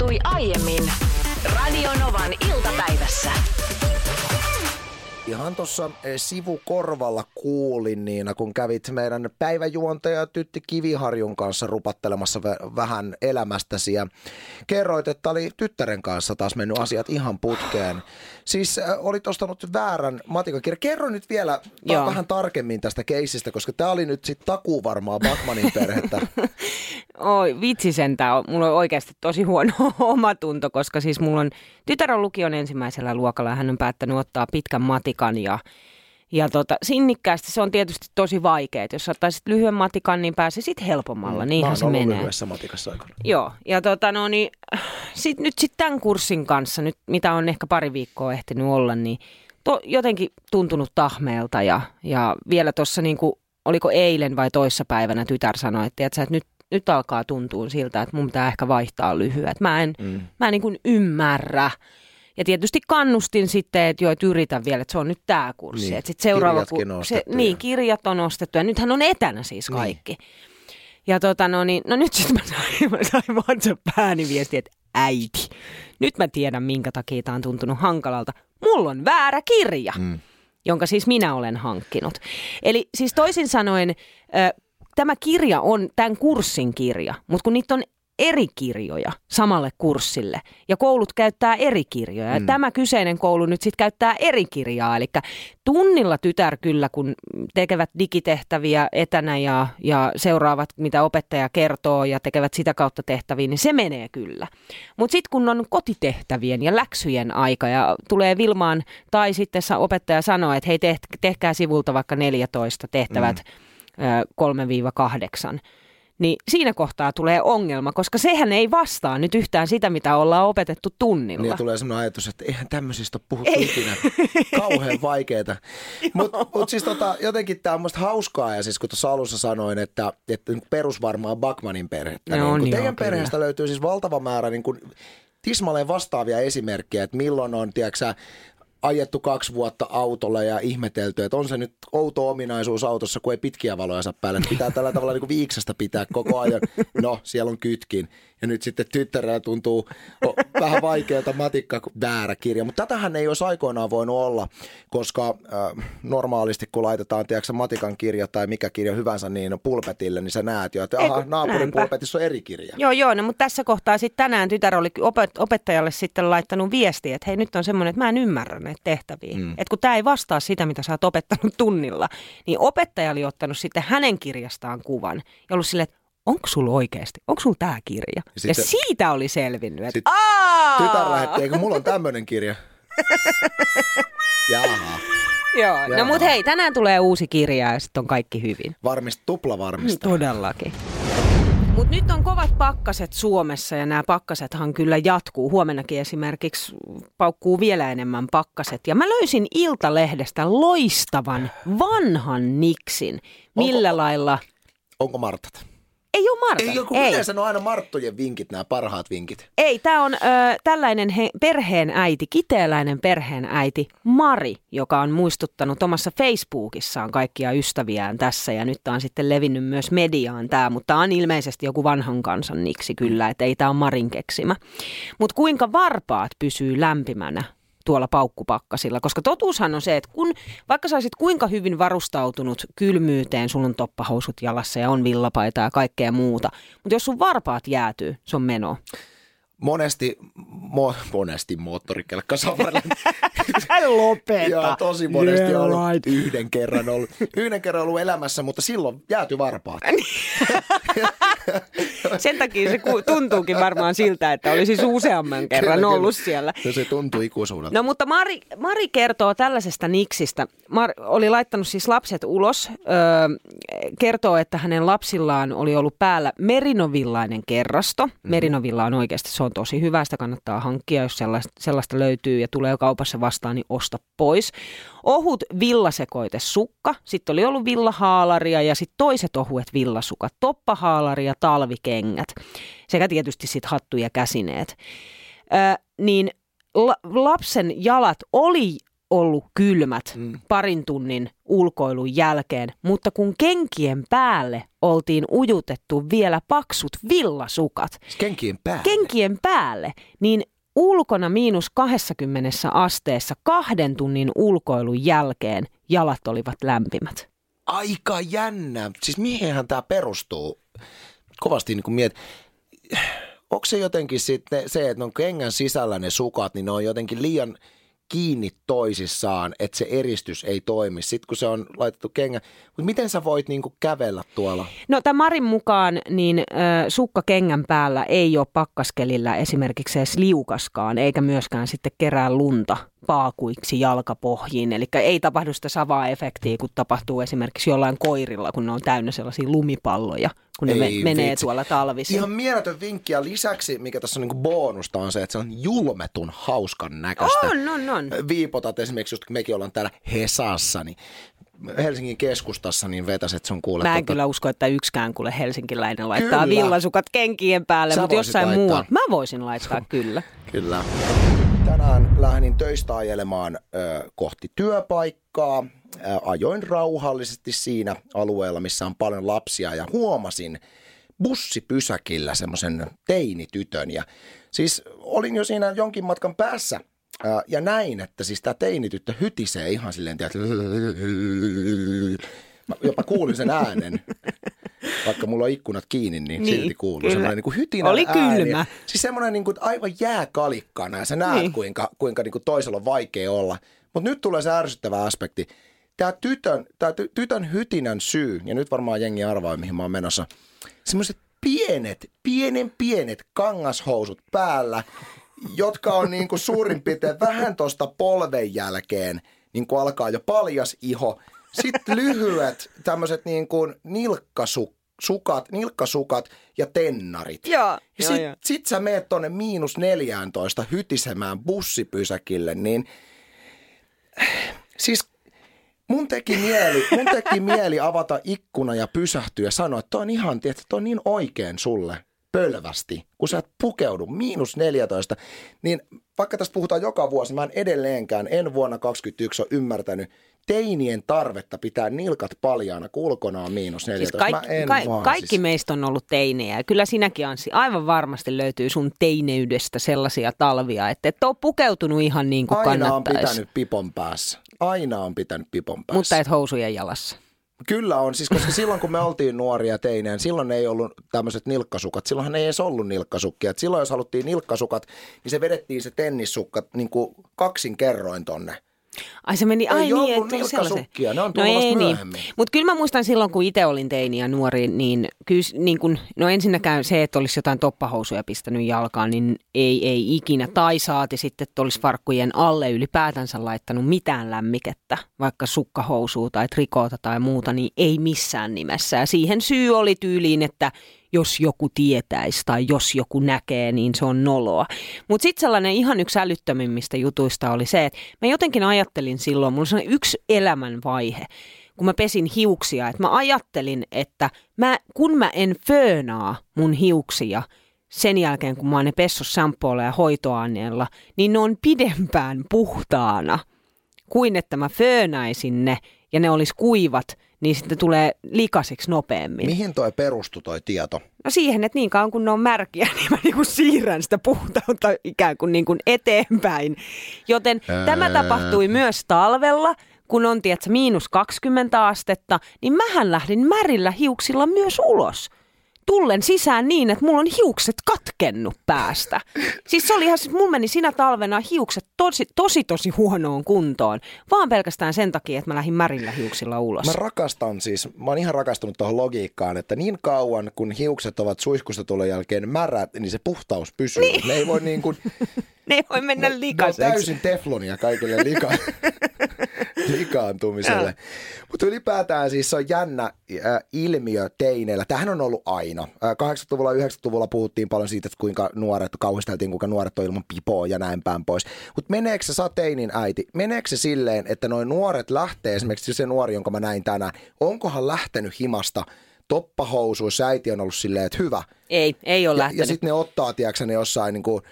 tapahtui aiemmin Radionovan iltapäivässä. Ihan tuossa sivukorvalla kuulin Niina, kun kävit meidän päiväjuontaja Tytti Kiviharjun kanssa rupattelemassa vähän elämästäsi ja kerroit, että oli tyttären kanssa taas mennyt asiat ihan putkeen. Siis äh, olit ostanut väärän matikakirjan. Kerro nyt vielä ta- vähän tarkemmin tästä keisistä, koska tämä oli nyt sitten takuu varmaa Batmanin perhettä. Oi, vitsi sentään. Mulla on oikeasti tosi huono omatunto, koska siis mulla on, tytär on lukion ensimmäisellä luokalla ja hän on päättänyt ottaa pitkän matikan ja ja tota, sinnikkäästi se on tietysti tosi vaikea, että jos ottaisit lyhyen matikan, niin pääsisit helpommalla, Mä niinhän se menee. lyhyessä matikassa aikana. Joo, ja tota no niin, sit, nyt sitten tämän kurssin kanssa, nyt, mitä on ehkä pari viikkoa ehtinyt olla, niin to, jotenkin tuntunut tahmeelta ja, ja vielä tuossa niinku, oliko eilen vai toissapäivänä tytär sanoi, että, että nyt, nyt alkaa tuntua siltä, että mun pitää ehkä vaihtaa lyhyet. Mä en, mm. mä en niin kuin ymmärrä. Ja tietysti kannustin sitten, että joo, että yritä vielä, että se on nyt tämä kurssi. Niin, Että sit seuraava, on se, niin, ja- kirjat on ostettu ja nythän on etänä siis kaikki. Ja tota no niin, no nyt sitten mä sain, mä sain WhatsApp-ääniviesti, että äiti, nyt mä tiedän minkä takia tää on tuntunut hankalalta. Mulla on väärä kirja, mm. jonka siis minä olen hankkinut. Eli siis toisin sanoen, ö, tämä kirja on tämän kurssin kirja, mutta kun niitä on eri kirjoja samalle kurssille ja koulut käyttää eri kirjoja. Ja tämä kyseinen koulu nyt sitten käyttää eri kirjaa. Eli tunnilla tytär kyllä, kun tekevät digitehtäviä etänä ja, ja seuraavat, mitä opettaja kertoo ja tekevät sitä kautta tehtäviä, niin se menee kyllä. Mutta sitten kun on kotitehtävien ja läksyjen aika ja tulee Vilmaan tai sitten opettaja sanoo, että hei teht- tehkää sivulta vaikka 14 tehtävät mm. 3-8, niin siinä kohtaa tulee ongelma, koska sehän ei vastaa nyt yhtään sitä, mitä ollaan opetettu tunnilla. Niin tulee sellainen ajatus, että eihän tämmöisistä ole puhuttu Ei. ikinä. Kauhean vaikeeta. Mutta mut siis tota, jotenkin tämä on musta hauskaa, ja siis kun tuossa alussa sanoin, että, että perusvarmaa Bakmanin perhettä, No niin niin, teidän joo, kyllä. perheestä löytyy siis valtava määrä niin kun, tismalleen vastaavia esimerkkejä, että milloin on, tiedätkö ajettu kaksi vuotta autolla ja ihmetelty, että on se nyt outo ominaisuus autossa, kun ei pitkiä valoja saa päälle. Että Pitää tällä tavalla niin kuin viiksasta pitää koko ajan. No, siellä on kytkin. Ja nyt sitten tyttärellä tuntuu o, vähän vaikealta matikka väärä kirja. Mutta tätähän ei olisi aikoinaan voinut olla, koska äh, normaalisti kun laitetaan tiedätkö, matikan kirja tai mikä kirja hyvänsä niin pulpetille, niin sä näet jo, että aha, naapurin näinpä. pulpetissa on eri kirja. Joo, joo, no, mutta tässä kohtaa sitten tänään tytär oli opet- opettajalle sitten laittanut viestiä, että hei nyt on semmoinen, että mä en ymmärrä näitä tehtäviä. Mm. Että kun tämä ei vastaa sitä, mitä sä oot opettanut tunnilla, niin opettaja oli ottanut sitten hänen kirjastaan kuvan ja ollut silleen, että onko sulla oikeasti, onko sulla tämä kirja? Ja, sitten- ja siitä oli selvinnyt, että! Tytär lähetti, eikö mulla on tämmöinen kirja? Jaha, Joo, Jaha. no mut hei, tänään tulee uusi kirja ja sitten on kaikki hyvin. varmist, tupla varmista. Todellakin. Mutta nyt on kovat pakkaset Suomessa ja nämä pakkasethan kyllä jatkuu. Huomennakin esimerkiksi paukkuu vielä enemmän pakkaset. Ja mä löysin Iltalehdestä loistavan vanhan niksin. Millä Onko- lailla? Onko Martat? Ei ole Marta. Ei joku, ei. yleensä ne on aina Marttojen vinkit, nämä parhaat vinkit. Ei, tämä on ö, tällainen he, perheen äiti, kiteeläinen perheen äiti Mari, joka on muistuttanut omassa Facebookissaan kaikkia ystäviään tässä ja nyt tää on sitten levinnyt myös mediaan tämä, mutta tää on ilmeisesti joku vanhan kansan niksi kyllä, että ei tämä ole Marin keksimä. Mutta kuinka varpaat pysyy lämpimänä tuolla paukkupakkasilla, koska totuushan on se, että kun, vaikka sä olisit kuinka hyvin varustautunut kylmyyteen, sulla on toppahousut jalassa ja on villapaita ja kaikkea muuta, mutta jos sun varpaat jäätyy, se on meno. Monesti, mo, monesti moottorikelkka safarilla. Lopeta. Joo, tosi monesti Yeah, ollut right. yhden kerran ollut, yhden kerran ollut elämässä, mutta silloin jääty varpaat. Sen takia se tuntuukin varmaan siltä, että olisi siis useamman kerran Kyllä, ollut kyllä. siellä. No se tuntuu ikuisuudelta. No mutta Mari, Mari kertoo tällaisesta niksistä. Mar oli laittanut siis lapset ulos. Öö, kertoo, että hänen lapsillaan oli ollut päällä merinovillainen kerrasto. Mhm. Merinovilla on oikeasti, se on tosi hyvä. Sitä kannattaa hankkia, jos sellaista, sellaista löytyy ja tulee kaupassa vastaan, niin osta pois. Ohut villasekoite sukka. Sitten oli ollut villahaalaria ja sitten toiset ohuet villasukat. Toppahaalari ja talvikengät. Sekä tietysti sitten hattu ja käsineet. Ö, niin la- lapsen jalat oli ollut kylmät mm. parin tunnin ulkoilun jälkeen, mutta kun kenkien päälle oltiin ujutettu vielä paksut villasukat. Kenkien päälle? Kenkien päälle, niin ulkona miinus 20 asteessa kahden tunnin ulkoilun jälkeen jalat olivat lämpimät. Aika jännä. Siis mihinhän tämä perustuu? Kovasti niin miet... Onko se jotenkin sitten se, että on kengän sisällä ne sukat, niin ne on jotenkin liian kiinni toisissaan, että se eristys ei toimi. Sitten kun se on laitettu kengä, mutta miten sä voit niinku kävellä tuolla? No tämän Marin mukaan niin äh, sukka kengän päällä ei ole pakkaskelillä esimerkiksi edes liukaskaan, eikä myöskään sitten kerää lunta paakuiksi jalkapohjiin. Eli ei tapahdu sitä savaa efektiä, kun tapahtuu esimerkiksi jollain koirilla, kun ne on täynnä sellaisia lumipalloja, kun ne ei, menee vitsi. tuolla talvisi. Ihan mieletön vinkki ja lisäksi, mikä tässä on niin bonusta, on se, että se on julmetun hauskan näköistä. On, on, on. Viipotat esimerkiksi, just kun mekin ollaan täällä Hesassa, niin Helsingin keskustassa, niin vetäs, että sun kuulet. Mä en tota... kyllä usko, että yksikään kuule helsinkiläinen laittaa kyllä. villasukat kenkien päälle, Sä mutta jossain muualla. Mä voisin laittaa, kyllä. kyllä. Tänään lähdin töistä ajelemaan ö, kohti työpaikkaa. Ö, ajoin rauhallisesti siinä alueella, missä on paljon lapsia ja huomasin bussipysäkillä semmoisen teinitytön. Ja siis olin jo siinä jonkin matkan päässä ja näin, että siis tämä teinityttö hytisee ihan silleen, että Mä jopa kuulin sen äänen. Vaikka mulla on ikkunat kiinni, niin, niin silti kuuluu kyllä. semmoinen niin kuin hytinä Oli ääni. kylmä. Siis semmoinen niin kuin aivan jääkalikkana ja sä näet, niin. kuinka, kuinka niin kuin toisella on vaikea olla. Mutta nyt tulee se ärsyttävä aspekti. Tämä tytön, tää ty, tytön hytinän syy, ja nyt varmaan jengi arvaa, mihin mä oon menossa. Semmoiset pienet, pienen pienet kangashousut päällä, jotka on niin kuin suurin piirtein vähän tuosta polven jälkeen, niin kuin alkaa jo paljas iho. Sitten lyhyet tämmöiset niin kuin nilkkasukat, nilkkasukat ja tennarit. Joo, Sitten joo, sit sä meet tonne miinus 14 hytisemään bussipysäkille, niin siis mun teki mieli, mun teki mieli avata ikkuna ja pysähtyä ja sanoa, että toi on ihan, että toi on niin oikein sulle pölvästi, kun sä et pukeudu miinus 14, niin vaikka tästä puhutaan joka vuosi, mä en edelleenkään, en vuonna 2021 ole ymmärtänyt teinien tarvetta pitää nilkat paljaana, kulkonaan miinus 14. Siis kaikki, ka- kaikki siis... meistä on ollut teinejä ja kyllä sinäkin Anssi, aivan varmasti löytyy sun teineydestä sellaisia talvia, että et ole pukeutunut ihan niin kuin Aina kannattaisi. on pitänyt pipon päässä. Aina on pitänyt pipon päässä. Mutta et housujen jalassa. Kyllä on, siis koska silloin kun me oltiin nuoria teineen, silloin ei ollut tämmöiset nilkkasukat. Silloinhan ei edes ollut nilkkasukkia. Et silloin jos haluttiin nilkkasukat, niin se vedettiin se tennissukka niin kuin kaksin kerroin tonne. Ai se meni, ai ei niin, ollut että on sukkia, ne on No ei niin. Mutta kyllä mä muistan silloin, kun itse olin teini ja nuori, niin kyllä niin kun, no ensinnäkään se, että olisi jotain toppahousuja pistänyt jalkaan, niin ei, ei ikinä. Tai saati sitten, että olisi farkkujen alle ylipäätänsä laittanut mitään lämmikettä, vaikka sukkahousua tai trikoota tai muuta, niin ei missään nimessä. Ja siihen syy oli tyyliin, että jos joku tietäisi tai jos joku näkee, niin se on noloa. Mutta sitten sellainen ihan yksi älyttömimmistä jutuista oli se, että mä jotenkin ajattelin silloin, mulla oli yksi elämän vaihe, kun mä pesin hiuksia, että mä ajattelin, että mä, kun mä en föönaa mun hiuksia sen jälkeen, kun mä oon ne pessu ja hoitoaineella, niin ne on pidempään puhtaana kuin että mä föönäisin ne ja ne olisi kuivat – niin sitten tulee likasiksi nopeammin. Mihin toi perustui toi tieto? No siihen, että niin kauan kun ne on märkiä, niin mä niin kuin siirrän sitä puhtautta ikään kuin, niin kuin eteenpäin. Joten Ää... tämä tapahtui myös talvella, kun on tiedätkö, miinus 20 astetta, niin mähän lähdin märillä hiuksilla myös ulos tullen sisään niin, että mulla on hiukset katkennut päästä. Siis se oli ihan, siis mulla meni sinä talvena hiukset tosi, tosi, tosi huonoon kuntoon. Vaan pelkästään sen takia, että mä lähdin märillä hiuksilla ulos. Mä rakastan siis, mä oon ihan rakastunut tuohon logiikkaan, että niin kauan kun hiukset ovat suihkusta tulon jälkeen märät, niin se puhtaus pysyy. Niin. Ne ei voi niin kuin... ne ei voi mennä likaiseksi. Ne on täysin teflonia kaikille lika, likaantumiselle. Mutta ylipäätään siis se on jännä äh, ilmiö teineillä. Tähän on ollut aina. Äh, 80-luvulla ja 90-luvulla puhuttiin paljon siitä, että kuinka nuoret, kauhisteltiin kuinka nuoret on ilman pipoa ja näin päin pois. Mutta meneekö se, sä oot teinin äiti, meneekö se silleen, että noin nuoret lähtee, esimerkiksi se nuori, jonka mä näin tänään, onkohan lähtenyt himasta toppahousuissa, äiti on ollut silleen, että hyvä. Ei, ei ole ja, lähtenyt. Ja sitten ne ottaa, tiedätkö, ne jossain niin kuin,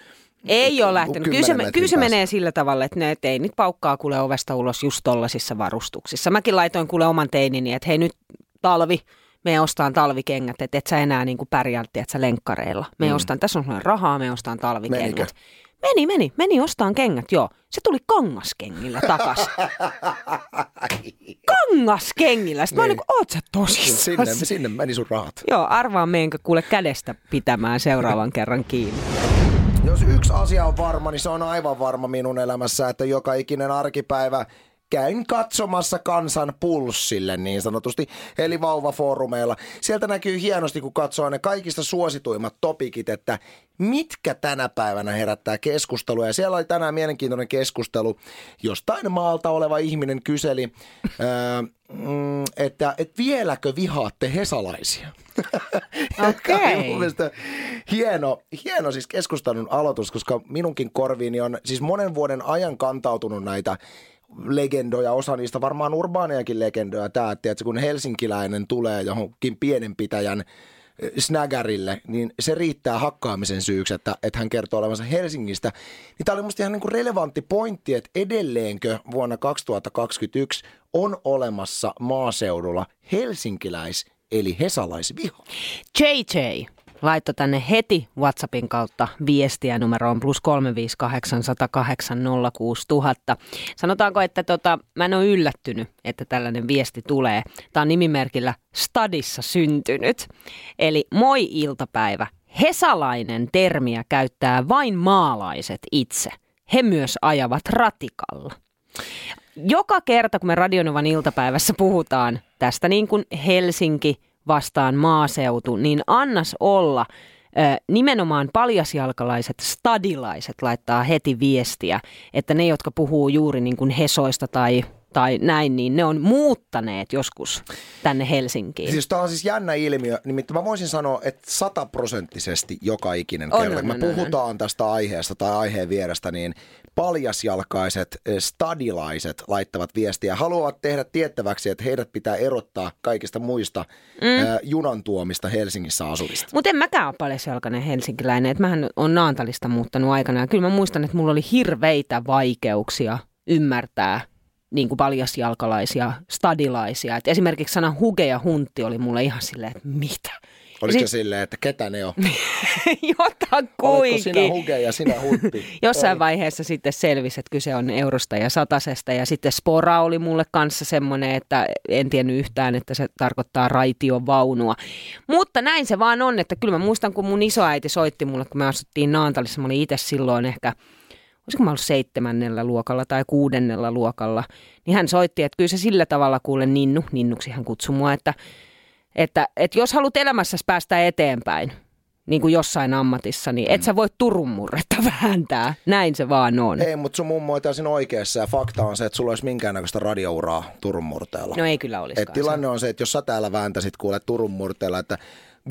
Ei ole lähtenyt. Kyllä se, kyllä se menee sillä tavalla, että ne teinit paukkaa kuule ovesta ulos just tollasissa varustuksissa. Mäkin laitoin kuule oman teinini, että hei nyt talvi, me ostaan talvikengät, että et sä enää niinku pärjää, että sä lenkkareilla. Me mm. ostan, tässä on sulle rahaa, me ostaan talvikengät. Menikö? Meni, meni, meni ostaan kengät, joo. Se tuli kangaskengillä takas. kangaskengillä. Sitten niin. mä Niin. olin, kuin, oot sä tosissaan? Sinne, sinne meni sun rahat. Joo, arvaan meenkö kuule kädestä pitämään seuraavan kerran kiinni. Jos yksi asia on varma, niin se on aivan varma minun elämässä, että joka ikinen arkipäivä käyn katsomassa kansan pulssille niin sanotusti, eli vauvafoorumeilla. Sieltä näkyy hienosti, kun katsoo ne kaikista suosituimmat topikit, että mitkä tänä päivänä herättää keskustelua. Ja siellä oli tänään mielenkiintoinen keskustelu. Jostain maalta oleva ihminen kyseli, ää, mm, että, että vieläkö vihaatte hesalaisia? Okei. mun mielestä hieno, hieno siis keskustelun aloitus, koska minunkin korviini on siis monen vuoden ajan kantautunut näitä legendoja, osa niistä varmaan urbaanejakin legendoja. Tämä, että kun helsinkiläinen tulee johonkin pienenpitäjän eh, snägärille, niin se riittää hakkaamisen syyksi, että, että hän kertoo olevansa Helsingistä. Niin tämä oli musta ihan niin kuin relevantti pointti, että edelleenkö vuonna 2021 on olemassa maaseudulla helsinkiläis- eli hesalaisviha. JJ laittoi tänne heti WhatsAppin kautta viestiä numeroon plus 358 Sanotaanko, että tota, mä en ole yllättynyt, että tällainen viesti tulee. Tämä on nimimerkillä Stadissa syntynyt. Eli moi iltapäivä. Hesalainen termiä käyttää vain maalaiset itse. He myös ajavat ratikalla. Joka kerta, kun me Radionovan iltapäivässä puhutaan tästä niin kuin Helsinki vastaan maaseutu, niin annas olla nimenomaan paljasjalkalaiset, stadilaiset laittaa heti viestiä, että ne, jotka puhuu juuri niin kuin Hesoista tai, tai näin, niin ne on muuttaneet joskus tänne Helsinkiin. Siis tämä on siis jännä ilmiö, nimittäin mä voisin sanoa, että sataprosenttisesti joka ikinen On, kerta, on, kun me on, on, puhutaan tästä aiheesta tai aiheen vierestä, niin paljasjalkaiset eh, stadilaiset laittavat viestiä, haluavat tehdä tiettäväksi, että heidät pitää erottaa kaikista muista mm. junan tuomista Helsingissä asuvista. Mutta en mäkään ole paljasjalkainen helsinkiläinen. että mähän on Naantalista muuttanut aikana. Ja kyllä mä muistan, että mulla oli hirveitä vaikeuksia ymmärtää niin kuin paljasjalkalaisia, stadilaisia. Et esimerkiksi sana huge ja huntti oli mulle ihan silleen, että mitä? Olisiko Sit- se silleen, että ketä ne on? Jotakuinkin. Oletko sinä huge ja sinä huntti? Jossain vaiheessa sitten selvisi, että kyse on eurosta ja satasesta. Ja sitten spora oli mulle kanssa semmoinen, että en tiennyt yhtään, että se tarkoittaa raition vaunua. Mutta näin se vaan on, että kyllä mä muistan, kun mun isoäiti soitti mulle, kun me asuttiin Naantalissa. Mä olin itse silloin ehkä, olisiko mä ollut seitsemännellä luokalla tai kuudennella luokalla. Niin hän soitti, että kyllä se sillä tavalla kuule ninnu, ninnuksi hän kutsui mua, että, että, että jos haluat elämässäsi päästä eteenpäin, niin kuin jossain ammatissa, niin et sä voi Turun murretta vääntää. Näin se vaan on. Ei, mutta sun mummo on täysin oikeassa ja fakta on se, että sulla olisi minkäännäköistä radiouraa Turun murteella. No ei kyllä. Et tilanne on se, että jos sä täällä vääntäisit kuule Turun murteella, että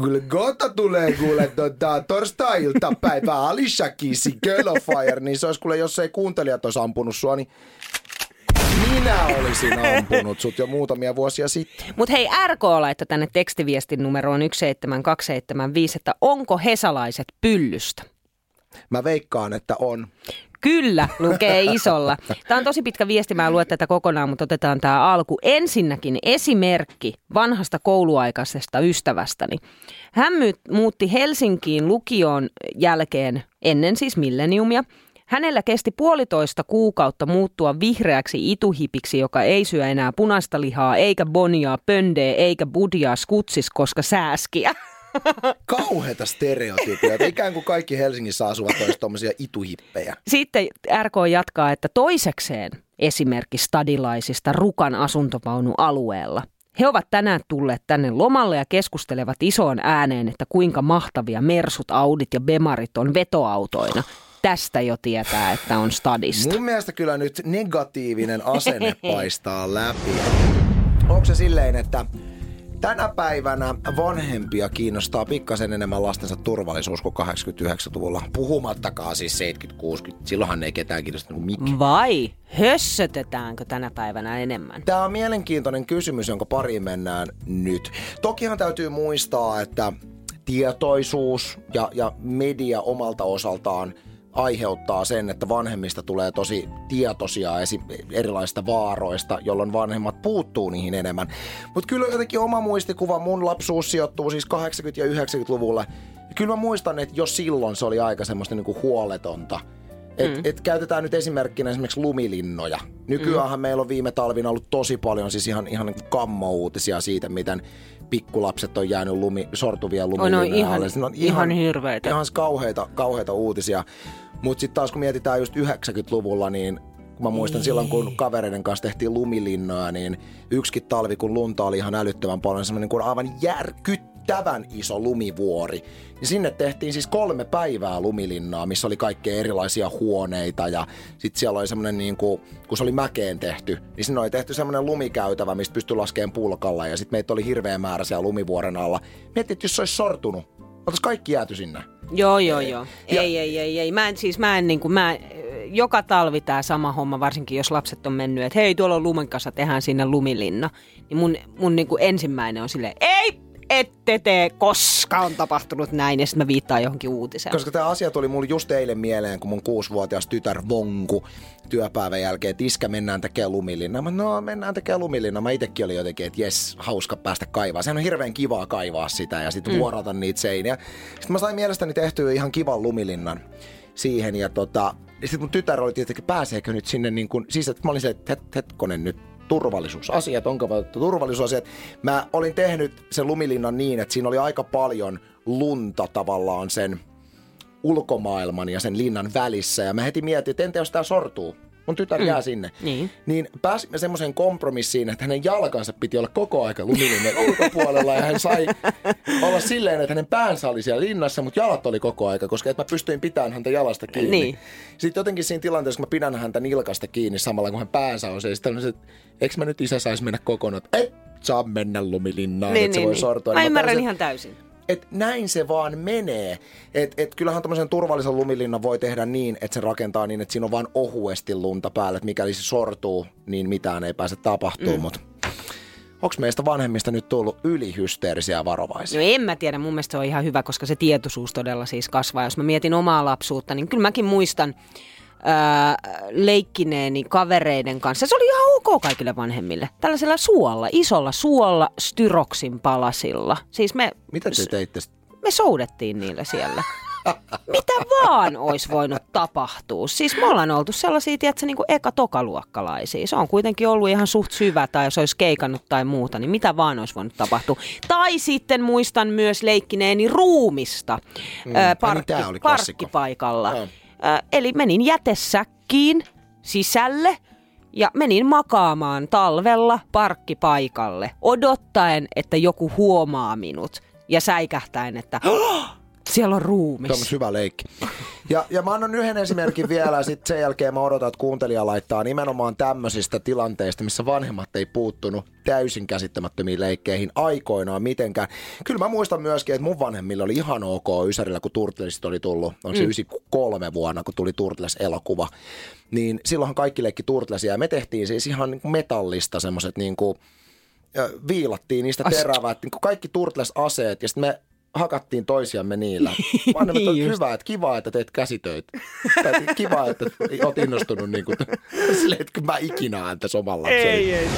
Kyllä Gota tulee kuule tota, torstai-iltapäivä Alicia Keys, Girl of Fire, niin se olisi kuule, jos ei kuuntelijat olisi ampunut sua, niin minä olisin ampunut sut jo muutamia vuosia sitten. Mutta hei, RK laittoi tänne tekstiviestin numeroon 17275, että onko hesalaiset pyllystä? Mä veikkaan, että on. Kyllä, lukee isolla. Tämä on tosi pitkä viesti, mä en lue tätä kokonaan, mutta otetaan tämä alku. Ensinnäkin esimerkki vanhasta kouluaikaisesta ystävästäni. Hän muutti Helsinkiin lukion jälkeen ennen siis milleniumia. Hänellä kesti puolitoista kuukautta muuttua vihreäksi ituhipiksi, joka ei syö enää punaista lihaa, eikä boniaa, pöndeä, eikä budjaa skutsis, koska sääskiä. Kauheita stereotypioita. Ikään kuin kaikki Helsingissä asuvat olisivat tommosia ituhippejä. Sitten RK jatkaa, että toisekseen esimerkki stadilaisista Rukan asuntovaunualueella. He ovat tänään tulleet tänne lomalle ja keskustelevat isoon ääneen, että kuinka mahtavia Mersut, Audit ja Bemarit on vetoautoina. Tästä jo tietää, että on stadista. Mun mielestä kyllä nyt negatiivinen asenne paistaa läpi. Onko se silleen, että tänä päivänä vanhempia kiinnostaa pikkasen enemmän lastensa turvallisuus kuin 89-luvulla? Puhumattakaan siis 70-60. Silloinhan ei ketään kiinnosta kuin mikään. Vai hössötetäänkö tänä päivänä enemmän? Tämä on mielenkiintoinen kysymys, jonka pariin mennään nyt. Tokihan täytyy muistaa, että tietoisuus ja, ja media omalta osaltaan aiheuttaa sen, että vanhemmista tulee tosi tietoisia erilaisista vaaroista, jolloin vanhemmat puuttuu niihin enemmän. Mutta kyllä jotenkin oma muistikuva, mun lapsuus sijoittuu siis 80- ja 90-luvulle. Ja kyllä mä muistan, että jo silloin se oli aika semmoista niinku huoletonta. Et, mm. et käytetään nyt esimerkkinä esimerkiksi lumilinnoja. Nykyäänhän mm. meillä on viime talvina ollut tosi paljon siis ihan, ihan niin kammo-uutisia siitä, miten pikkulapset on jäänyt lumi, sortuvia lumilinnoja On, no, ihan- alle. On ihan hirveitä. Ihan kauheita, kauheita uutisia. Mutta sitten taas kun mietitään just 90-luvulla, niin kun mä muistan silloin, kun kavereiden kanssa tehtiin lumilinnoja, niin yksikin talvi, kun lunta oli ihan älyttömän paljon, semmoinen kuin aivan järkyttävän iso lumivuori. Niin sinne tehtiin siis kolme päivää lumilinnaa, missä oli kaikkea erilaisia huoneita ja sitten siellä oli semmoinen niin kuin, kun se oli mäkeen tehty, niin sinne oli tehty semmoinen lumikäytävä, mistä pystyi laskemaan pulkalla ja sitten meitä oli hirveä määrä siellä lumivuoren alla. Mietin, että jos se olisi sortunut, oltaisiin kaikki jääty sinne. Joo, joo, joo. Ja- Ei, ei, ei, ei. Mä en, siis mä en niin kuin, mä, joka talvi tämä sama homma, varsinkin jos lapset on mennyt, että hei, tuolla on lumen kanssa, tehdään sinne lumilinna. Niin mun, mun niin kuin ensimmäinen on silleen, ei, ette tee, koska on tapahtunut näin, ja sitten mä viittaan johonkin uutiseen. Koska tämä asia tuli mulle just eilen mieleen, kun mun kuusivuotias tytär Vonku työpäivän jälkeen, että iskä mennään tekemään lumilinna. Mä no mennään tekemään lumilinna. Mä itekin olin jotenkin, että jes, hauska päästä kaivaa. Sehän on hirveän kivaa kaivaa sitä ja sitten mm. vuorata niitä seiniä. Sitten mä sain mielestäni tehtyä ihan kivan lumilinnan siihen ja tota, sitten mun tytär oli tietenkin, pääseekö nyt sinne niin kuin, siis että mä olin se, että het, hetkonen nyt turvallisuusasiat, onko valittu turvallisuusasiat. Mä olin tehnyt sen lumilinnan niin, että siinä oli aika paljon lunta tavallaan sen ulkomaailman ja sen linnan välissä. Ja mä heti mietin, että entä jos tää sortuu? Mun tytär jää sinne. Niin. Niin pääsimme semmoiseen kompromissiin, että hänen jalkansa piti olla koko aika lumilinnan ulkopuolella ja hän sai olla silleen, että hänen päänsä oli siellä linnassa, mutta jalat oli koko aika, koska että mä pystyin pitämään häntä jalasta kiinni. Niin. Sitten jotenkin siinä tilanteessa, kun mä pidän häntä nilkasta kiinni samalla kun hän päänsä on se, sitten se, että eikö mä nyt isä saisi mennä kokonaan, et saa mennä lumilinnaan, Niin, että se niin, voi niin. sortua. Mä Niin ymmärrän tajusin, ihan täysin. Että näin se vaan menee. Että et kyllähän tämmöisen turvallisen lumilinnan voi tehdä niin, että se rakentaa niin, että siinä on vain ohuesti lunta päällä, että mikäli se sortuu, niin mitään ei pääse tapahtuu. Mm. Mutta onko meistä vanhemmista nyt tullut ylihysteerisiä varovaisia? No en mä tiedä, mun mielestä se on ihan hyvä, koska se tietoisuus todella siis kasvaa. Jos mä mietin omaa lapsuutta, niin kyllä mäkin muistan ää, leikkineeni kavereiden kanssa. Se oli ihan ok kaikille vanhemmille. Tällaisella suolla, isolla suolla styroksin palasilla. Siis me, Mitä te teitte? me soudettiin niillä siellä. Mitä vaan olisi voinut tapahtua. Siis me ollaan oltu sellaisia, tiedätkö, niin kuin eka-tokaluokkalaisia. Se on kuitenkin ollut ihan suht syvä tai jos olisi keikannut tai muuta, niin mitä vaan olisi voinut tapahtua. Tai sitten muistan myös leikkineeni ruumista mm. ai parkki, niin, oli klassikko. parkkipaikalla. Joo. Eli menin jätesäkkiin sisälle ja menin makaamaan talvella parkkipaikalle odottaen, että joku huomaa minut ja säikähtäen, että siellä on ruumis. Tämä on hyvä leikki. Ja, ja mä annan yhden esimerkin vielä, ja sitten sen jälkeen mä odotan, että kuuntelija laittaa nimenomaan tämmöisistä tilanteista, missä vanhemmat ei puuttunut täysin käsittämättömiin leikkeihin aikoinaan mitenkään. Kyllä mä muistan myöskin, että mun vanhemmilla oli ihan ok Ysärillä, kun Turtlesit oli tullut. Onko se mm. 93 vuonna, kun tuli Turtles-elokuva. Niin silloinhan kaikki leikki Turtlesia, ja me tehtiin siis ihan niin kuin metallista semmoiset niin kuin, viilattiin niistä terävät, niin kaikki Turtles-aseet, ja sitten me hakattiin toisiamme niillä. Vanhemmat Niin just. hyvä, että kiva, että teet käsitöitä. Tai kiva, että oot innostunut niin kuin, silleen, että mä ikinä ääntäisi oman lapseni. ei.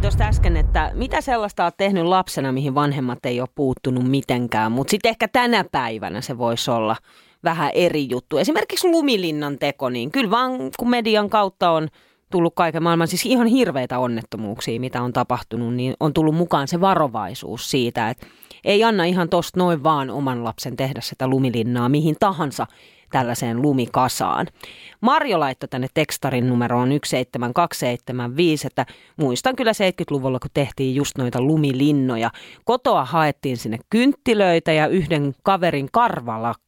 Tuosta äsken, että mitä sellaista olet tehnyt lapsena, mihin vanhemmat ei ole puuttunut mitenkään, mutta sitten ehkä tänä päivänä se voisi olla vähän eri juttu. Esimerkiksi lumilinnan teko, niin kyllä vaan kun median kautta on tullut kaiken maailman, siis ihan hirveitä onnettomuuksia, mitä on tapahtunut, niin on tullut mukaan se varovaisuus siitä, että ei anna ihan tosta noin vaan oman lapsen tehdä sitä lumilinnaa mihin tahansa tällaiseen lumikasaan. Marjo laittoi tänne tekstarin numeroon 17275, että muistan kyllä 70-luvulla, kun tehtiin just noita lumilinnoja. Kotoa haettiin sinne kynttilöitä ja yhden kaverin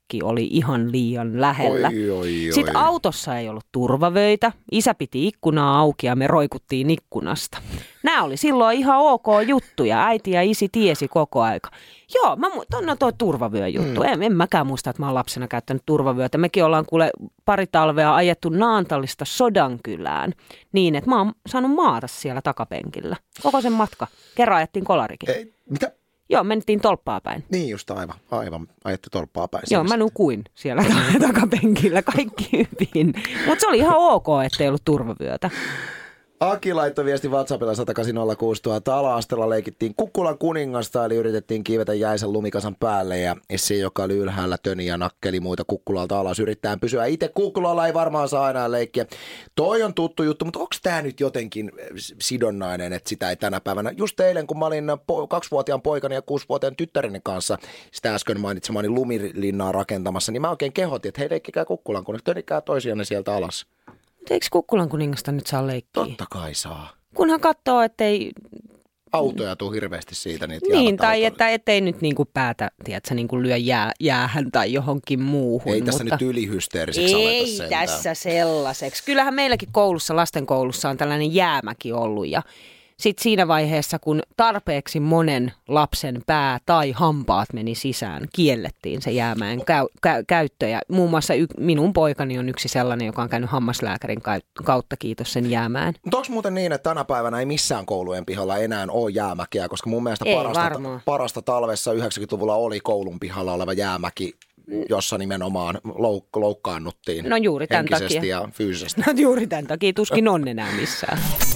karvalakki oli ihan liian lähellä. Oi, oi, oi. Sitten autossa ei ollut turvavöitä, isä piti ikkunaa auki ja me roikuttiin ikkunasta. Nämä oli silloin ihan ok juttuja, äiti ja isi tiesi koko aika. Joo, mä mu- no toi turvavyöjuttu. Mm. En, en mäkään muista, että mä oon lapsena käyttänyt turvavyötä. Mekin ollaan kuule pari talvea ajettu Naantalista Sodankylään niin, että mä oon saanut maata siellä takapenkillä. Koko sen matka. Kerran ajettiin kolarikin. Ei, mitä? Joo, mentiin tolppaa päin. Niin just aivan, aivan. Ajette tolppaa päin. Joo, mä nukuin siellä takapenkillä, kaikki hyvin. Mutta se oli ihan ok, ettei ollut turvavyötä. Aki laittoi viesti WhatsAppilla 180 Ala-astella leikittiin Kukkulan kuningasta, eli yritettiin kiivetä jäisen lumikasan päälle ja Essi, joka oli ylhäällä töni ja nakkeli muita Kukkulalta alas, yrittää pysyä itse. Kukkulalla ei varmaan saa enää leikkiä. Toi on tuttu juttu, mutta onko tämä nyt jotenkin sidonnainen, että sitä ei tänä päivänä. Just eilen, kun mä olin po- kaksivuotiaan poikani ja kuusivuotiaan tyttäreni kanssa sitä äsken mainitsemani lumilinnaa rakentamassa, niin mä oikein kehotin, että hei leikkikää Kukkulan, kun tönikää toisianne sieltä alas. Eikö Kukkulan kuningasta nyt saa leikkiä? Totta kai saa. Kunhan katsoo, ettei... Autoja tuu hirveästi siitä. Niitä Niin, tai että ettei nyt niinku päätä, tiedätkö, niinku lyö jää, jäähän tai johonkin muuhun. Ei tässä mutta... nyt ylihysteeriseksi Ei tässä sellaiseksi. Kyllähän meilläkin koulussa, lasten koulussa on tällainen jäämäki ollut ja sitten siinä vaiheessa, kun tarpeeksi monen lapsen pää tai hampaat meni sisään, kiellettiin se jäämään käy, käy, käyttö. Ja muun muassa y, minun poikani on yksi sellainen, joka on käynyt hammaslääkärin kau- kautta, kiitos sen jäämään. Mutta onko muuten niin, että tänä päivänä ei missään koulujen pihalla enää ole jäämäkeä, koska mun mielestä Ei parasta, varmaan. parasta talvessa 90-luvulla oli koulun pihalla oleva jäämäki, jossa nimenomaan louk- loukkaannuttiin No juuri tämän henkisesti takia. ja fyysisesti. No juuri tämän takia tuskin on enää missään.